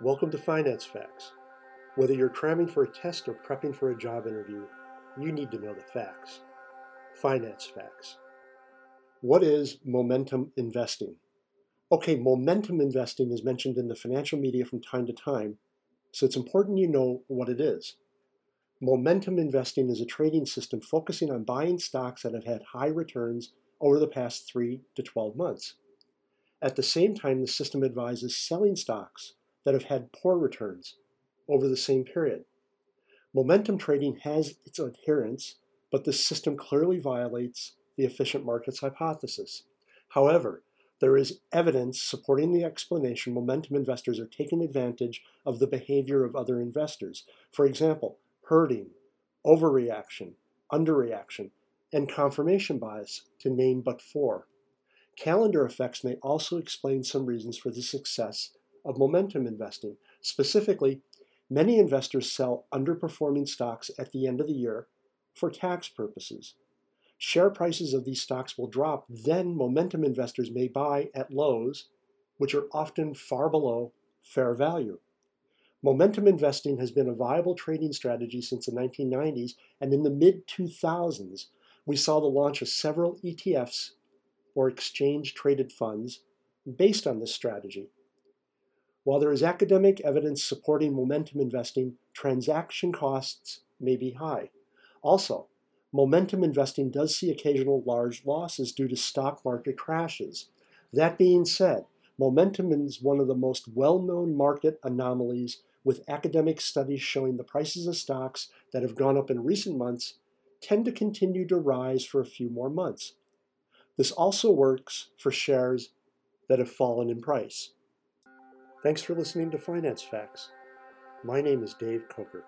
Welcome to Finance Facts. Whether you're cramming for a test or prepping for a job interview, you need to know the facts. Finance Facts. What is momentum investing? Okay, momentum investing is mentioned in the financial media from time to time, so it's important you know what it is. Momentum investing is a trading system focusing on buying stocks that have had high returns over the past 3 to 12 months. At the same time, the system advises selling stocks that have had poor returns over the same period. Momentum trading has its adherents, but the system clearly violates the efficient markets hypothesis. However, there is evidence supporting the explanation momentum investors are taking advantage of the behavior of other investors. For example, herding, overreaction, underreaction, and confirmation bias, to name but four. Calendar effects may also explain some reasons for the success of momentum investing. Specifically, many investors sell underperforming stocks at the end of the year for tax purposes. Share prices of these stocks will drop, then momentum investors may buy at lows, which are often far below fair value. Momentum investing has been a viable trading strategy since the 1990s, and in the mid 2000s, we saw the launch of several ETFs or exchange traded funds based on this strategy. While there is academic evidence supporting momentum investing, transaction costs may be high. Also, momentum investing does see occasional large losses due to stock market crashes. That being said, momentum is one of the most well known market anomalies, with academic studies showing the prices of stocks that have gone up in recent months tend to continue to rise for a few more months. This also works for shares that have fallen in price. Thanks for listening to Finance Facts. My name is Dave Coker.